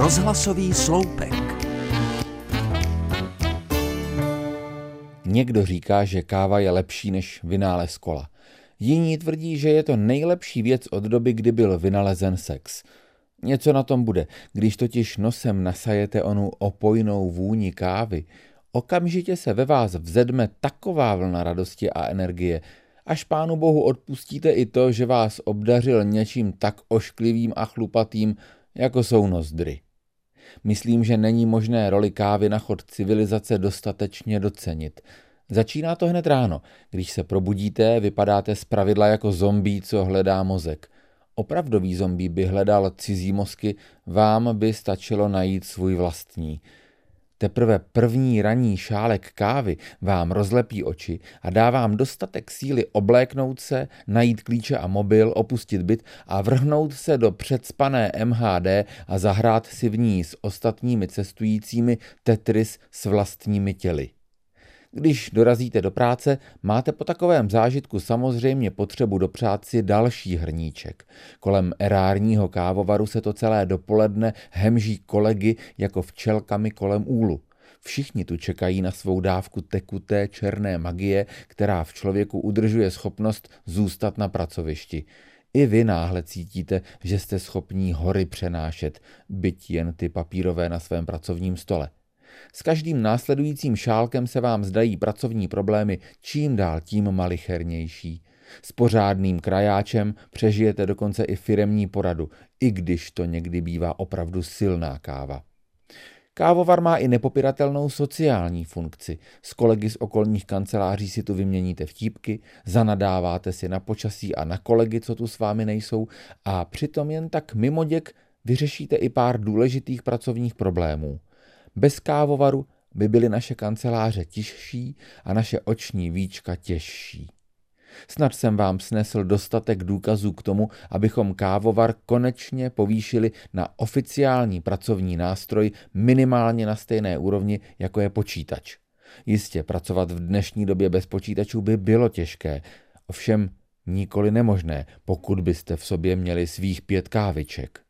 Rozhlasový sloupek. Někdo říká, že káva je lepší než vynález kola. Jiní tvrdí, že je to nejlepší věc od doby, kdy byl vynalezen sex. Něco na tom bude, když totiž nosem nasajete onu opojnou vůni kávy, okamžitě se ve vás vzedme taková vlna radosti a energie, až pánu bohu odpustíte i to, že vás obdařil něčím tak ošklivým a chlupatým, jako jsou nozdry. Myslím, že není možné roli kávy na chod civilizace dostatečně docenit. Začíná to hned ráno. Když se probudíte, vypadáte z pravidla jako zombí, co hledá mozek. Opravdový zombí by hledal cizí mozky, vám by stačilo najít svůj vlastní. Teprve první raní šálek kávy vám rozlepí oči a dá vám dostatek síly obléknout se, najít klíče a mobil, opustit byt a vrhnout se do předspané MHD a zahrát si v ní s ostatními cestujícími Tetris s vlastními těly. Když dorazíte do práce, máte po takovém zážitku samozřejmě potřebu dopřát si další hrníček. Kolem erárního kávovaru se to celé dopoledne hemží kolegy jako včelkami kolem úlu. Všichni tu čekají na svou dávku tekuté černé magie, která v člověku udržuje schopnost zůstat na pracovišti. I vy náhle cítíte, že jste schopní hory přenášet, byť jen ty papírové na svém pracovním stole. S každým následujícím šálkem se vám zdají pracovní problémy čím dál tím malichernější. S pořádným krajáčem přežijete dokonce i firemní poradu, i když to někdy bývá opravdu silná káva. Kávovar má i nepopiratelnou sociální funkci. S kolegy z okolních kanceláří si tu vyměníte vtípky, zanadáváte si na počasí a na kolegy, co tu s vámi nejsou a přitom jen tak mimoděk vyřešíte i pár důležitých pracovních problémů. Bez kávovaru by byly naše kanceláře tižší a naše oční víčka těžší. Snad jsem vám snesl dostatek důkazů k tomu, abychom kávovar konečně povýšili na oficiální pracovní nástroj minimálně na stejné úrovni, jako je počítač. Jistě pracovat v dnešní době bez počítačů by bylo těžké, ovšem nikoli nemožné, pokud byste v sobě měli svých pět káviček.